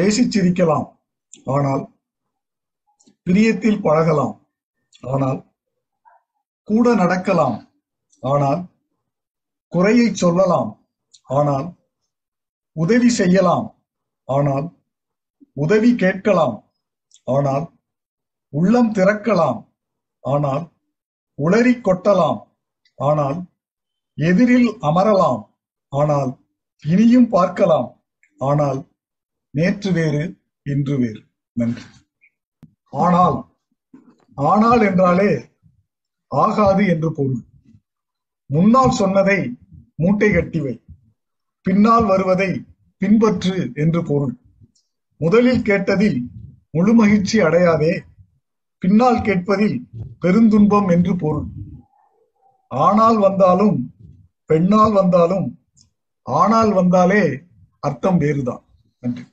பேசிச்சிரிக்கலாம். ஆனால் பிரியத்தில் பழகலாம். ஆனால் கூட நடக்கலாம். ஆனால் குறையை சொல்லலாம். ஆனால் உதவி செய்யலாம். ஆனால் உதவி கேட்கலாம். ஆனால் உள்ளம் திறக்கலாம். ஆனால் உளறி கொட்டலாம். ஆனால் எதிரில் அமரலாம். ஆனால் இனியும் பார்க்கலாம். ஆனால் நேற்று வேறு இன்று வேறு. நன்றி. ஆனால் ஆனால் என்றாலே ஆகாது என்று பொருள். முன்னால் சொன்னதை மூட்டை கட்டிவை பின்னால் வருவதை பின்பற்று என்று பொருள். முதலில் கேட்டதில் முழு மகிழ்ச்சி அடையாதே பின்னால் கேட்பதில் பெருந்துன்பம் என்று பொருள். ஆனால் வந்தாலும் பெண்ணால் வந்தாலும் ஆனால் வந்தாலே அர்த்தம் வேறுதான். நன்றி